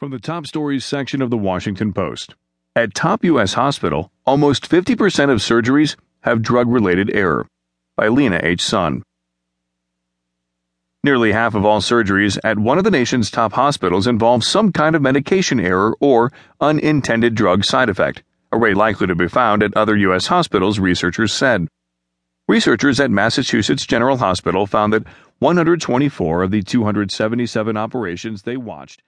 From the top stories section of the Washington Post. At top U.S. hospital, almost 50% of surgeries have drug related error. By Lena H. Sun. Nearly half of all surgeries at one of the nation's top hospitals involve some kind of medication error or unintended drug side effect, a rate likely to be found at other U.S. hospitals, researchers said. Researchers at Massachusetts General Hospital found that 124 of the 277 operations they watched